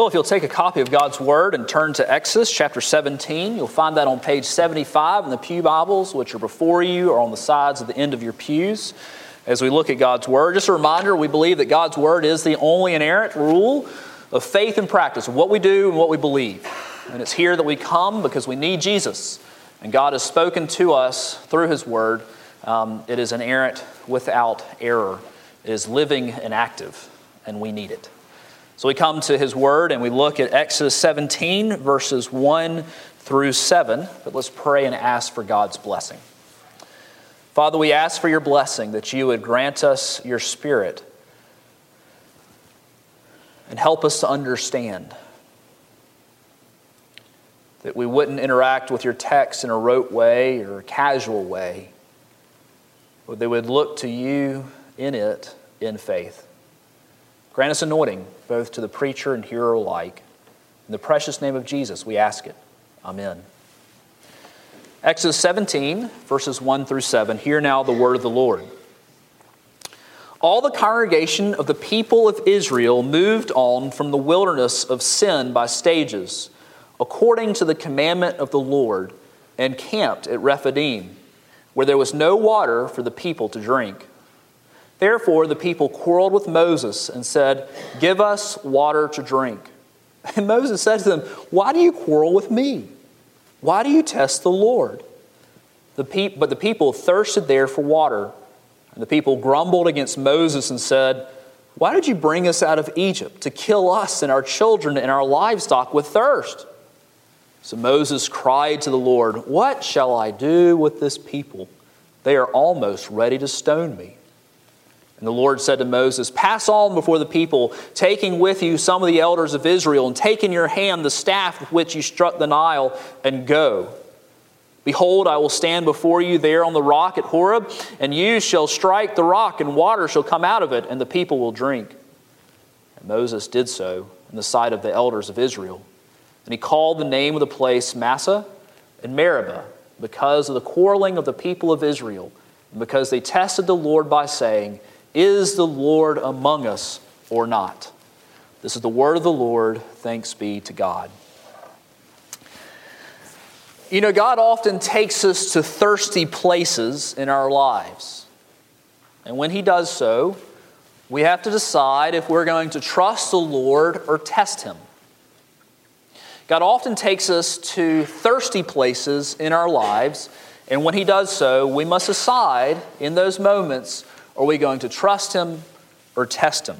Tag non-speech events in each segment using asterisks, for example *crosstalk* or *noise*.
Well, if you'll take a copy of God's Word and turn to Exodus chapter 17, you'll find that on page 75 in the Pew Bibles, which are before you or on the sides of the end of your pews. As we look at God's Word, just a reminder we believe that God's Word is the only inerrant rule of faith and practice, what we do and what we believe. And it's here that we come because we need Jesus. And God has spoken to us through His Word. Um, it is inerrant without error, it is living and active, and we need it. So we come to his word and we look at Exodus 17, verses 1 through 7. But let's pray and ask for God's blessing. Father, we ask for your blessing that you would grant us your spirit and help us to understand. That we wouldn't interact with your text in a rote way or a casual way, but they would look to you in it in faith. Grant us anointing, both to the preacher and hearer alike. In the precious name of Jesus, we ask it. Amen. Exodus 17, verses 1 through 7. Hear now the word of the Lord. All the congregation of the people of Israel moved on from the wilderness of sin by stages, according to the commandment of the Lord, and camped at Rephidim, where there was no water for the people to drink. Therefore, the people quarreled with Moses and said, Give us water to drink. *laughs* And Moses said to them, Why do you quarrel with me? Why do you test the Lord? The pe- but the people thirsted there for water. And the people grumbled against Moses and said, Why did you bring us out of Egypt to kill us and our children and our livestock with thirst? So Moses cried to the Lord, What shall I do with this people? They are almost ready to stone me. And the Lord said to Moses, Pass on before the people, taking with you some of the elders of Israel, and take in your hand the staff with which you struck the Nile, and go. Behold, I will stand before you there on the rock at Horeb, and you shall strike the rock, and water shall come out of it, and the people will drink. And Moses did so in the sight of the elders of Israel. And he called the name of the place Massah and Meribah, because of the quarreling of the people of Israel, and because they tested the Lord by saying, is the Lord among us or not? This is the word of the Lord. Thanks be to God. You know, God often takes us to thirsty places in our lives. And when He does so, we have to decide if we're going to trust the Lord or test Him. God often takes us to thirsty places in our lives, and when He does so, we must decide in those moments are we going to trust him or test him?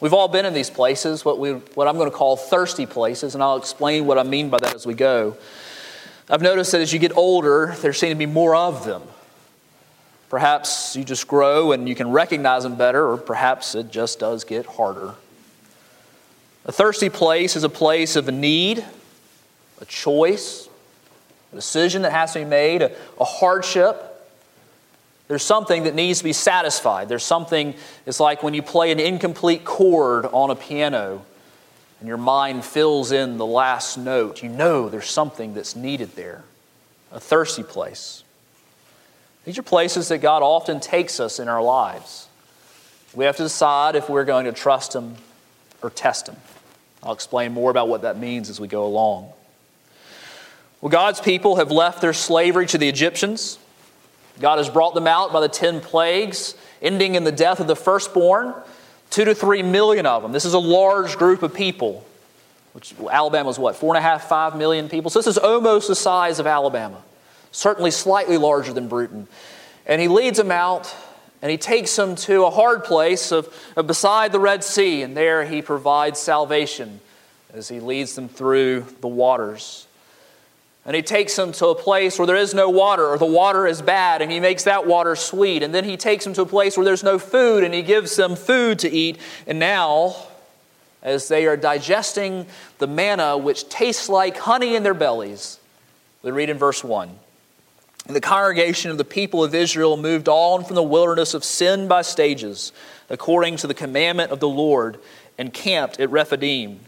We've all been in these places, what, we, what I'm going to call thirsty places, and I'll explain what I mean by that as we go. I've noticed that as you get older, there seem to be more of them. Perhaps you just grow and you can recognize them better, or perhaps it just does get harder. A thirsty place is a place of a need, a choice, a decision that has to be made, a, a hardship. There's something that needs to be satisfied. There's something, it's like when you play an incomplete chord on a piano and your mind fills in the last note. You know there's something that's needed there, a thirsty place. These are places that God often takes us in our lives. We have to decide if we're going to trust Him or test Him. I'll explain more about what that means as we go along. Well, God's people have left their slavery to the Egyptians. God has brought them out by the 10 plagues, ending in the death of the firstborn, two to three million of them. This is a large group of people, which Alabama is what, four and a half, five million people? So this is almost the size of Alabama, certainly slightly larger than Brewton. And he leads them out and he takes them to a hard place of, of beside the Red Sea, and there he provides salvation as he leads them through the waters. And he takes them to a place where there is no water, or the water is bad, and he makes that water sweet. And then he takes them to a place where there's no food, and he gives them food to eat. And now, as they are digesting the manna, which tastes like honey in their bellies, we read in verse 1 And the congregation of the people of Israel moved on from the wilderness of sin by stages, according to the commandment of the Lord, and camped at Rephidim.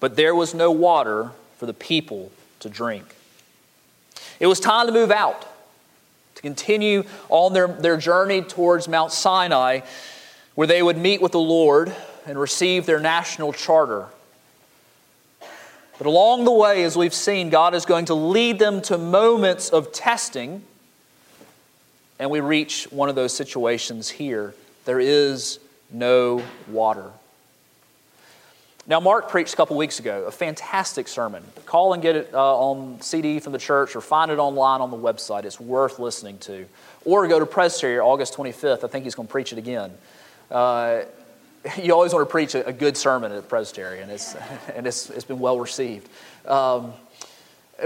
But there was no water for the people to drink. It was time to move out, to continue on their, their journey towards Mount Sinai, where they would meet with the Lord and receive their national charter. But along the way, as we've seen, God is going to lead them to moments of testing, and we reach one of those situations here. There is no water. Now, Mark preached a couple weeks ago, a fantastic sermon. Call and get it uh, on CD from the church or find it online on the website. It's worth listening to. Or go to Presbytery August 25th. I think he's going to preach it again. Uh, *laughs* you always want to preach a, a good sermon at Presbytery, and it's, *laughs* and it's, it's been well received. Um,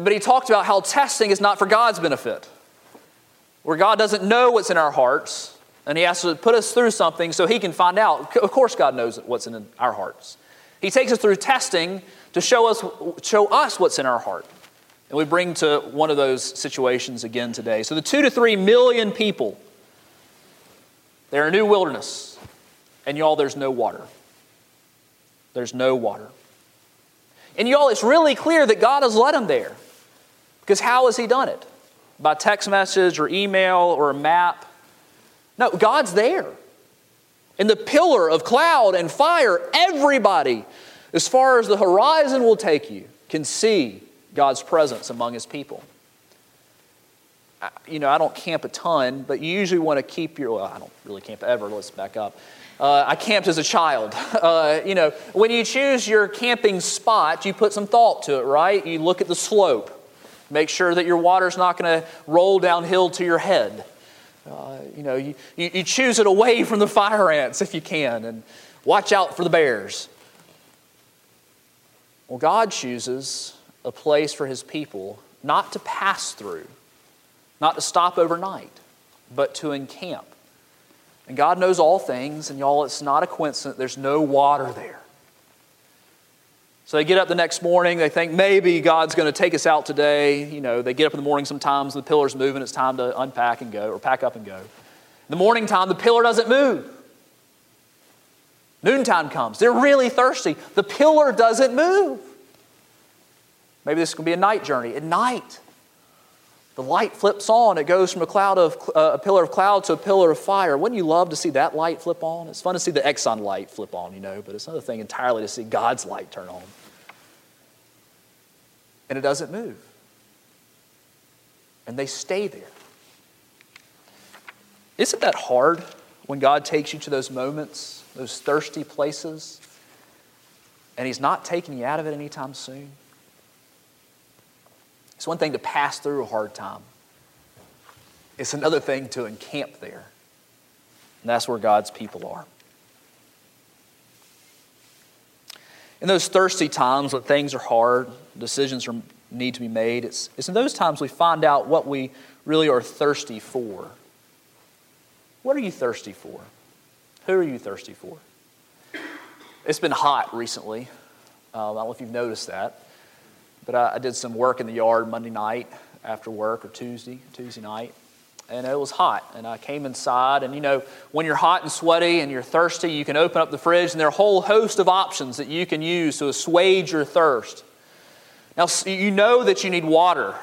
but he talked about how testing is not for God's benefit, where God doesn't know what's in our hearts, and he has to put us through something so he can find out. Of course, God knows what's in our hearts. He takes us through testing to show us, show us what's in our heart. And we bring to one of those situations again today. So, the two to three million people, they're in a new wilderness. And y'all, there's no water. There's no water. And y'all, it's really clear that God has led them there. Because how has He done it? By text message or email or a map? No, God's there. In the pillar of cloud and fire, everybody, as far as the horizon will take you, can see God's presence among His people. You know, I don't camp a ton, but you usually want to keep your, well, I don't really camp ever, let's back up. Uh, I camped as a child. *laughs* Uh, you know, when you choose your camping spot, you put some thought to it, right? You look at the slope, make sure that your water's not going to roll downhill to your head. Uh, you know, you, you, you choose it away from the fire ants if you can, and watch out for the bears. Well, God chooses a place for his people not to pass through, not to stop overnight, but to encamp. And God knows all things, and y'all, it's not a coincidence. There's no water there. So they get up the next morning. They think maybe God's going to take us out today. You know, they get up in the morning sometimes, the pillar's moving. It's time to unpack and go, or pack up and go. In the morning time, the pillar doesn't move. Noontime comes. They're really thirsty. The pillar doesn't move. Maybe this is going to be a night journey. At night, the light flips on. It goes from a cloud of uh, a pillar of cloud to a pillar of fire. Wouldn't you love to see that light flip on? It's fun to see the Exxon light flip on, you know, but it's another thing entirely to see God's light turn on. And it doesn't move. And they stay there. Isn't that hard when God takes you to those moments, those thirsty places, and He's not taking you out of it anytime soon? It's one thing to pass through a hard time, it's another thing to encamp there. And that's where God's people are. In those thirsty times when things are hard, decisions are, need to be made, it's, it's in those times we find out what we really are thirsty for. What are you thirsty for? Who are you thirsty for? It's been hot recently. Um, I don't know if you've noticed that. But I, I did some work in the yard Monday night after work or Tuesday, Tuesday night and it was hot. And I came inside, and you know, when you're hot and sweaty and you're thirsty, you can open up the fridge, and there are a whole host of options that you can use to assuage your thirst. Now, you know that you need water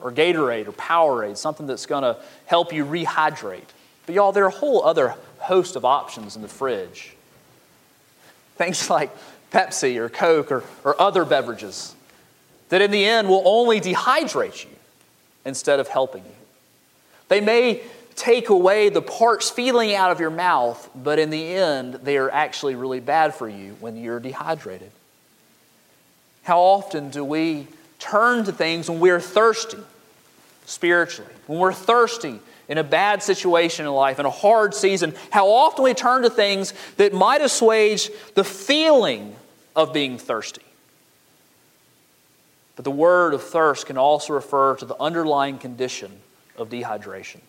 or Gatorade or Powerade, something that's going to help you rehydrate. But y'all, there are a whole other host of options in the fridge. Things *laughs* like Pepsi or Coke or, or other beverages that in the end will only dehydrate you instead of helping you. They may take away the parts feeling out of your mouth, but in the end, they are actually really bad for you when you're dehydrated. How often do we turn to things when we're thirsty spiritually? When we're thirsty in a bad situation in life, in a hard season, how often we turn to things that might assuage the feeling of being thirsty. But the word of thirst can also refer to the underlying condition of dehydration.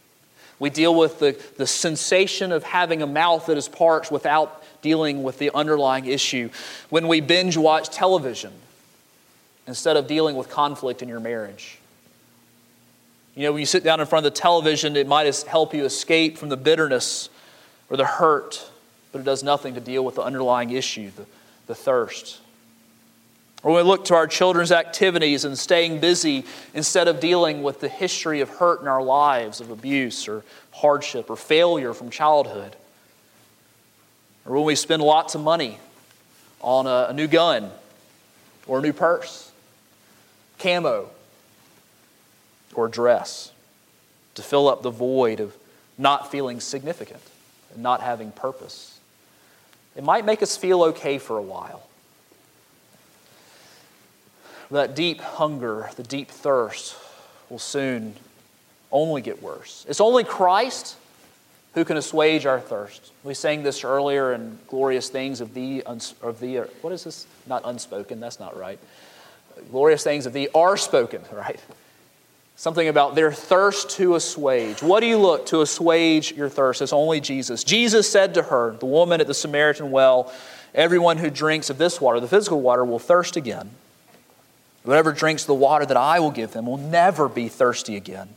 We deal with the, the sensation of having a mouth that is parched without dealing with the underlying issue. When we binge watch television instead of dealing with conflict in your marriage. You know, when you sit down in front of the television, it might help you escape from the bitterness or the hurt, but it does nothing to deal with the underlying issue, the, the thirst. Or when we look to our children's activities and staying busy instead of dealing with the history of hurt in our lives, of abuse or hardship or failure from childhood. Or when we spend lots of money on a, a new gun or a new purse, camo, or dress to fill up the void of not feeling significant and not having purpose. It might make us feel okay for a while. That deep hunger, the deep thirst will soon only get worse. It's only Christ who can assuage our thirst. We sang this earlier in glorious things of thee, of thee, what is this? Not unspoken, that's not right. Glorious things of thee are spoken, right? Something about their thirst to assuage. What do you look to assuage your thirst? It's only Jesus. Jesus said to her, the woman at the Samaritan well, Everyone who drinks of this water, the physical water, will thirst again. Whoever drinks the water that I will give him will never be thirsty again.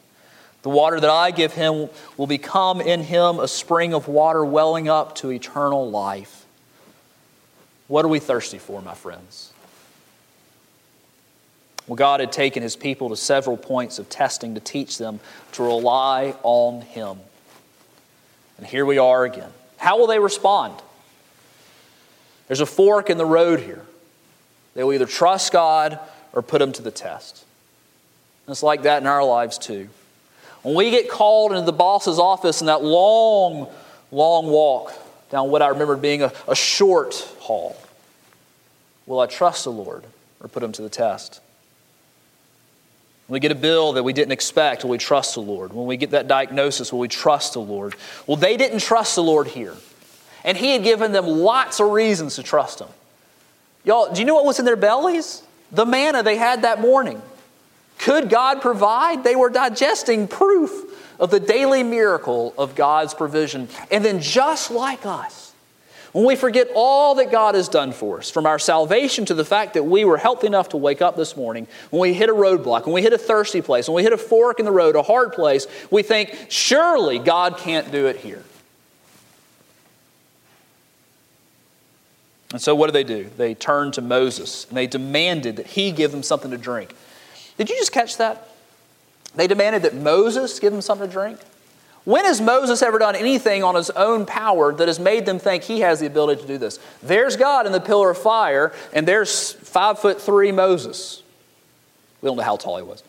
The water that I give him will become in him a spring of water welling up to eternal life. What are we thirsty for, my friends? Well, God had taken his people to several points of testing to teach them to rely on him. And here we are again. How will they respond? There's a fork in the road here. They will either trust God or put them to the test. And it's like that in our lives too. When we get called into the boss's office in that long, long walk down what I remember being a, a short hall, will I trust the Lord or put him to the test? When we get a bill that we didn't expect, will we trust the Lord? When we get that diagnosis, will we trust the Lord? Well, they didn't trust the Lord here. And He had given them lots of reasons to trust Him. Y'all, do you know what was in their bellies? The manna they had that morning. Could God provide? They were digesting proof of the daily miracle of God's provision. And then, just like us, when we forget all that God has done for us, from our salvation to the fact that we were healthy enough to wake up this morning, when we hit a roadblock, when we hit a thirsty place, when we hit a fork in the road, a hard place, we think, surely God can't do it here. And so, what do they do? They turned to Moses and they demanded that he give them something to drink. Did you just catch that? They demanded that Moses give them something to drink. When has Moses ever done anything on his own power that has made them think he has the ability to do this? There's God in the pillar of fire, and there's five foot three Moses. We don't know how tall he was.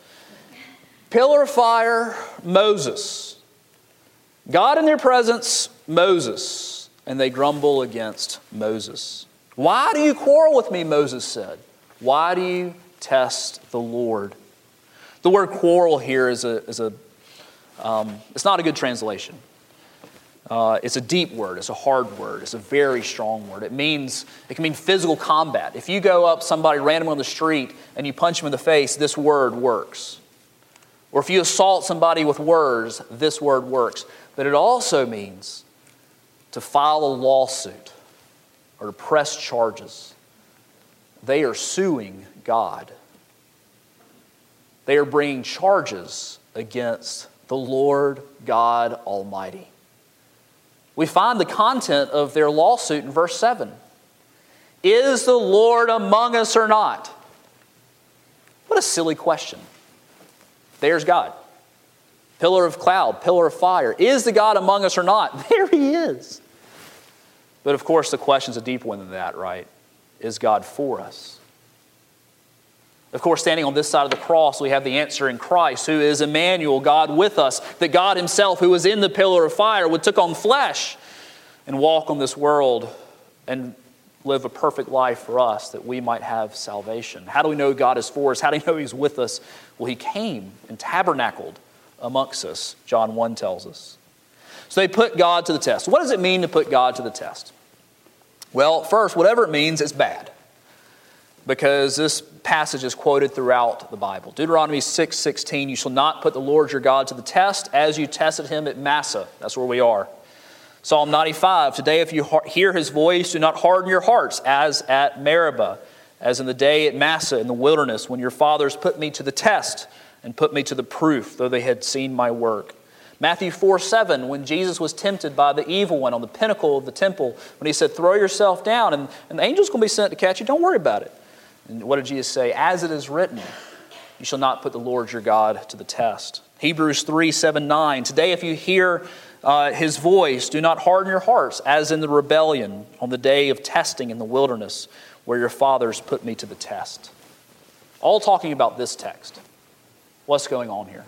Pillar of fire, Moses. God in their presence, Moses. And they grumble against Moses. Why do you quarrel with me? Moses said. Why do you test the Lord. The word quarrel here is a, is a um, it's not a good translation. Uh, it's a deep word. It's a hard word. It's a very strong word. It means it can mean physical combat. If you go up somebody random on the street and you punch them in the face, this word works. Or if you assault somebody with words, this word works. But it also means to file a lawsuit or to press charges. They are suing God. They are bringing charges against the Lord God Almighty. We find the content of their lawsuit in verse 7. Is the Lord among us or not? What a silly question. There's God. Pillar of cloud, pillar of fire. Is the God among us or not? *laughs* There he is. But of course, the question's a deeper one than that, right? Is God for us? Of course, standing on this side of the cross, we have the answer in Christ, who is Emmanuel, God with us. That God Himself, who was in the pillar of fire, would took on flesh and walk on this world and live a perfect life for us that we might have salvation. How do we know God is for us? How do we know He's with us? Well, He came and tabernacled amongst us, John 1 tells us. So they put God to the test. What does it mean to put God to the test? Well, first, whatever it means, it's bad because this passage is quoted throughout the Bible. Deuteronomy 6 16, you shall not put the Lord your God to the test as you tested him at Massah. That's where we are. Psalm 95, today if you hear his voice, do not harden your hearts as at Meribah, as in the day at Massah in the wilderness, when your fathers put me to the test and put me to the proof, though they had seen my work. Matthew 4 7, when Jesus was tempted by the evil one on the pinnacle of the temple, when he said, Throw yourself down, and, and the angel's going to be sent to catch you, don't worry about it. And what did Jesus say? As it is written, you shall not put the Lord your God to the test. Hebrews 3 7 9. Today, if you hear uh, his voice, do not harden your hearts, as in the rebellion on the day of testing in the wilderness, where your fathers put me to the test. All talking about this text. What's going on here?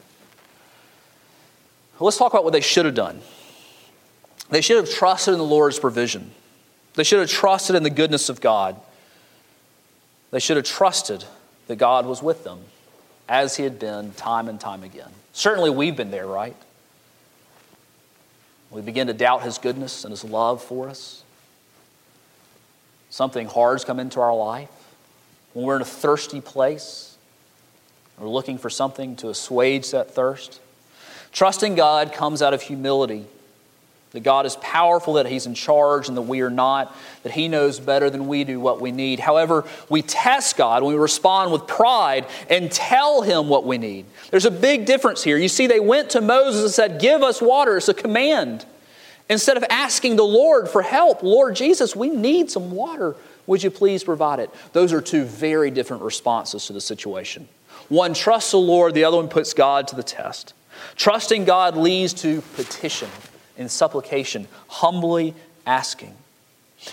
Let's talk about what they should have done. They should have trusted in the Lord's provision. They should have trusted in the goodness of God. They should have trusted that God was with them as He had been time and time again. Certainly, we've been there, right? We begin to doubt His goodness and His love for us. Something hard's come into our life. When we're in a thirsty place, we're looking for something to assuage that thirst. Trusting God comes out of humility that God is powerful, that He's in charge, and that we are not, that He knows better than we do what we need. However, we test God when we respond with pride and tell Him what we need. There's a big difference here. You see, they went to Moses and said, Give us water. It's a command. Instead of asking the Lord for help, Lord Jesus, we need some water. Would you please provide it? Those are two very different responses to the situation. One trusts the Lord, the other one puts God to the test. Trusting God leads to petition and supplication, humbly asking.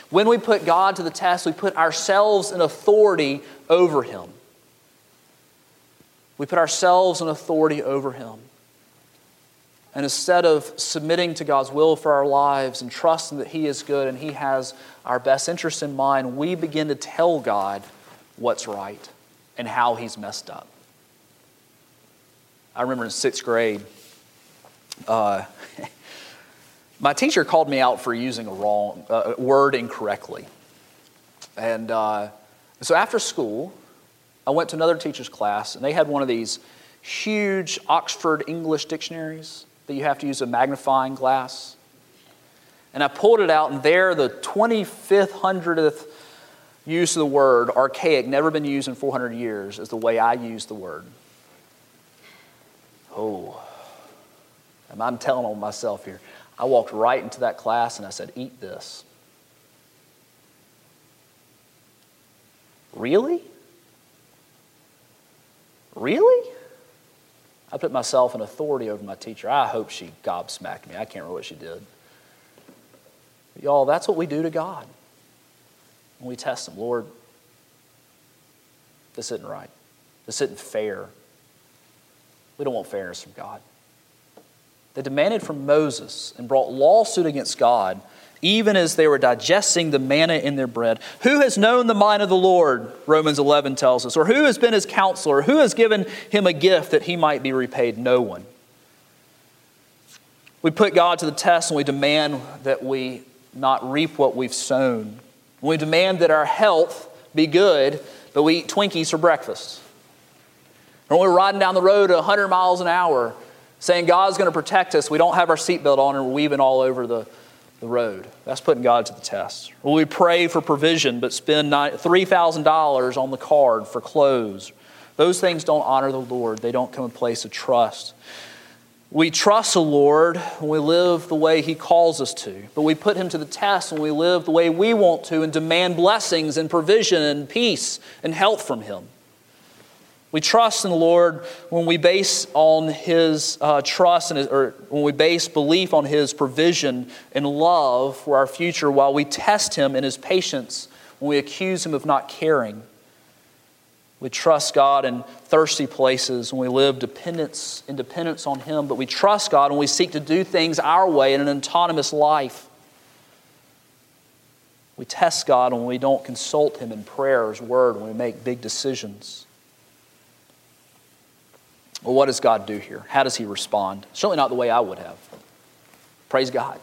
When we put God to the test, we put ourselves in authority over Him. We put ourselves in authority over Him. And instead of submitting to God's will for our lives and trusting that He is good and He has our best interest in mind, we begin to tell God what's right and how He's messed up. I remember in sixth grade, uh, *laughs* my teacher called me out for using a wrong uh, word incorrectly. And uh, so after school, I went to another teacher's class, and they had one of these huge Oxford English dictionaries that you have to use a magnifying glass. And I pulled it out, and there, the 25th, 100th use of the word, archaic, never been used in 400 years, is the way I use the word. Oh, I'm telling on myself here. I walked right into that class and I said, Eat this. Really? Really? I put myself in authority over my teacher. I hope she gobsmacked me. I can't remember what she did. But y'all, that's what we do to God. When we test Him, Lord, this isn't right. This isn't fair. We don't want fairness from God. They demanded from Moses and brought lawsuit against God, even as they were digesting the manna in their bread. Who has known the mind of the Lord? Romans 11 tells us. Or who has been his counselor? Who has given him a gift that he might be repaid? No one. We put God to the test and we demand that we not reap what we've sown. We demand that our health be good, but we eat Twinkies for breakfast. Or we're riding down the road at 100 miles an hour saying God's going to protect us. We don't have our seatbelt on and we're weaving all over the, the road. That's putting God to the test. Will we pray for provision but spend $3,000 on the card for clothes? Those things don't honor the Lord, they don't come in place of trust. We trust the Lord when we live the way He calls us to, but we put Him to the test when we live the way we want to and demand blessings and provision and peace and health from Him. We trust in the Lord when we base on His uh, trust and his, or when we base belief on His provision and love for our future, while we test Him in His patience when we accuse Him of not caring. We trust God in thirsty places when we live dependence, in dependence on Him, but we trust God when we seek to do things our way in an autonomous life. We test God when we don't consult Him in prayer or His Word, when we make big decisions. Well, what does God do here? How does He respond? Certainly not the way I would have. Praise God.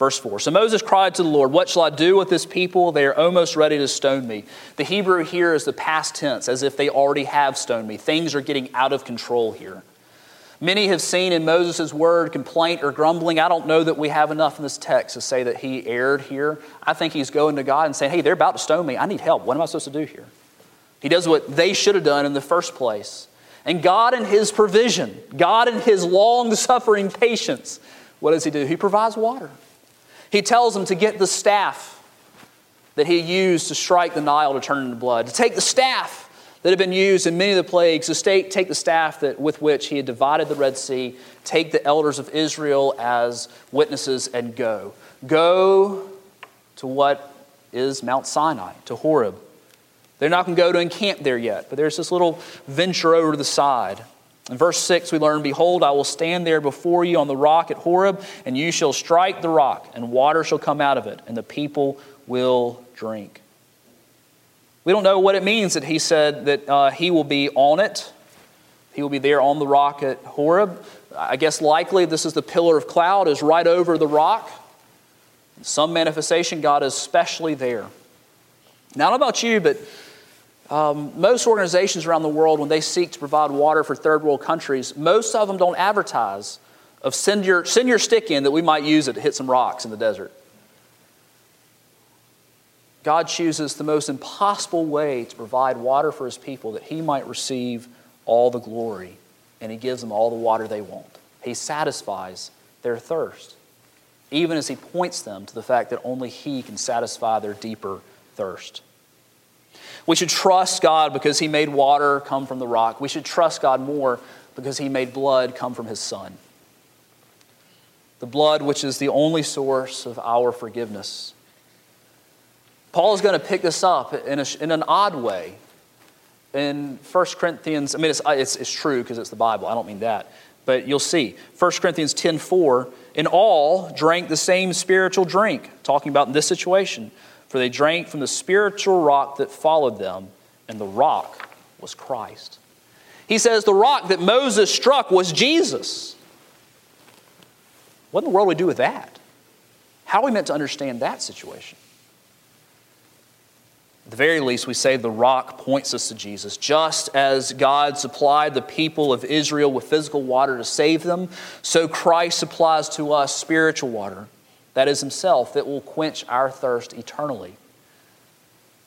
Verse 4 So Moses cried to the Lord, What shall I do with this people? They are almost ready to stone me. The Hebrew here is the past tense, as if they already have stoned me. Things are getting out of control here. Many have seen in Moses' word complaint or grumbling. I don't know that we have enough in this text to say that he erred here. I think he's going to God and saying, Hey, they're about to stone me. I need help. What am I supposed to do here? He does what they should have done in the first place. And God, in His provision, God, in His long suffering patience, what does He do? He provides water. He tells them to get the staff that He used to strike the Nile to turn it into blood, to take the staff that had been used in many of the plagues, to take the staff that, with which He had divided the Red Sea, take the elders of Israel as witnesses, and go. Go to what is Mount Sinai, to Horeb. They're not going to go to encamp there yet, but there's this little venture over to the side. In verse 6, we learn Behold, I will stand there before you on the rock at Horeb, and you shall strike the rock, and water shall come out of it, and the people will drink. We don't know what it means that he said that uh, he will be on it. He will be there on the rock at Horeb. I guess likely this is the pillar of cloud is right over the rock. Some manifestation, God is especially there. Now, I don't know about you, but um, most organizations around the world, when they seek to provide water for third world countries, most of them don't advertise of send your, send your stick in that we might use it to hit some rocks in the desert. God chooses the most impossible way to provide water for his people that he might receive all the glory, and he gives them all the water they want. He satisfies their thirst, even as he points them to the fact that only he can satisfy their deeper thirst. We should trust God because he made water come from the rock. We should trust God more because he made blood come from his son. The blood, which is the only source of our forgiveness. Paul is going to pick this up in, a, in an odd way. In 1 Corinthians, I mean, it's, it's, it's true because it's the Bible. I don't mean that. But you'll see. 1 Corinthians 10 4, in all drank the same spiritual drink, talking about this situation. For they drank from the spiritual rock that followed them, and the rock was Christ. He says the rock that Moses struck was Jesus. What in the world do we do with that? How are we meant to understand that situation? At the very least, we say the rock points us to Jesus. Just as God supplied the people of Israel with physical water to save them, so Christ supplies to us spiritual water, that is Himself, that will quench our thirst eternally.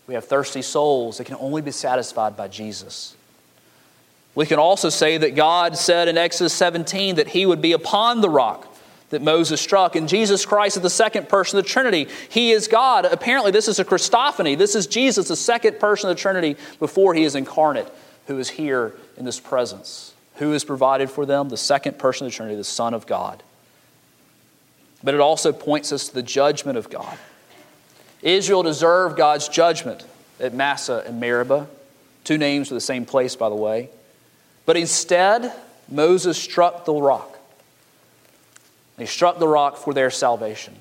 We have thirsty souls that can only be satisfied by Jesus. We can also say that God said in Exodus 17 that He would be upon the rock that Moses struck. And Jesus Christ is the second person of the Trinity. He is God. Apparently, this is a Christophany. This is Jesus, the second person of the Trinity before he is incarnate, who is here in this presence. Who is provided for them? The second person of the Trinity, the Son of God. But it also points us to the judgment of God. Israel deserved God's judgment at Massah and Meribah, two names for the same place, by the way. But instead, Moses struck the rock they struck the rock for their salvation.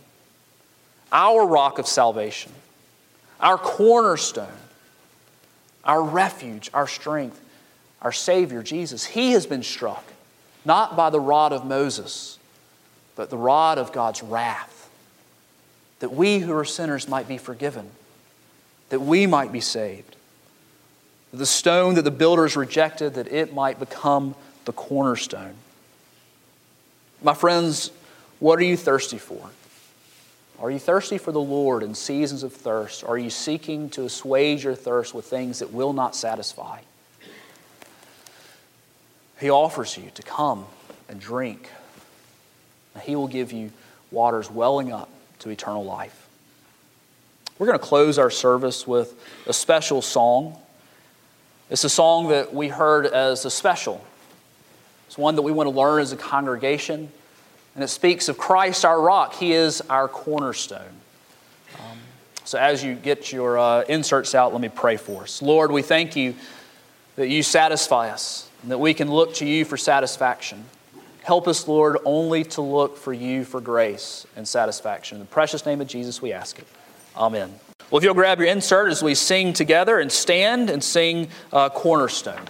Our rock of salvation, our cornerstone, our refuge, our strength, our Savior, Jesus, He has been struck, not by the rod of Moses, but the rod of God's wrath, that we who are sinners might be forgiven, that we might be saved. The stone that the builders rejected, that it might become the cornerstone. My friends, what are you thirsty for? Are you thirsty for the Lord in seasons of thirst? Are you seeking to assuage your thirst with things that will not satisfy? He offers you to come and drink. He will give you waters welling up to eternal life. We're going to close our service with a special song. It's a song that we heard as a special. It's one that we want to learn as a congregation. And it speaks of Christ, our rock. He is our cornerstone. Um, so, as you get your uh, inserts out, let me pray for us. Lord, we thank you that you satisfy us and that we can look to you for satisfaction. Help us, Lord, only to look for you for grace and satisfaction. In the precious name of Jesus, we ask it. Amen. Well, if you'll grab your insert as we sing together and stand and sing uh, Cornerstone.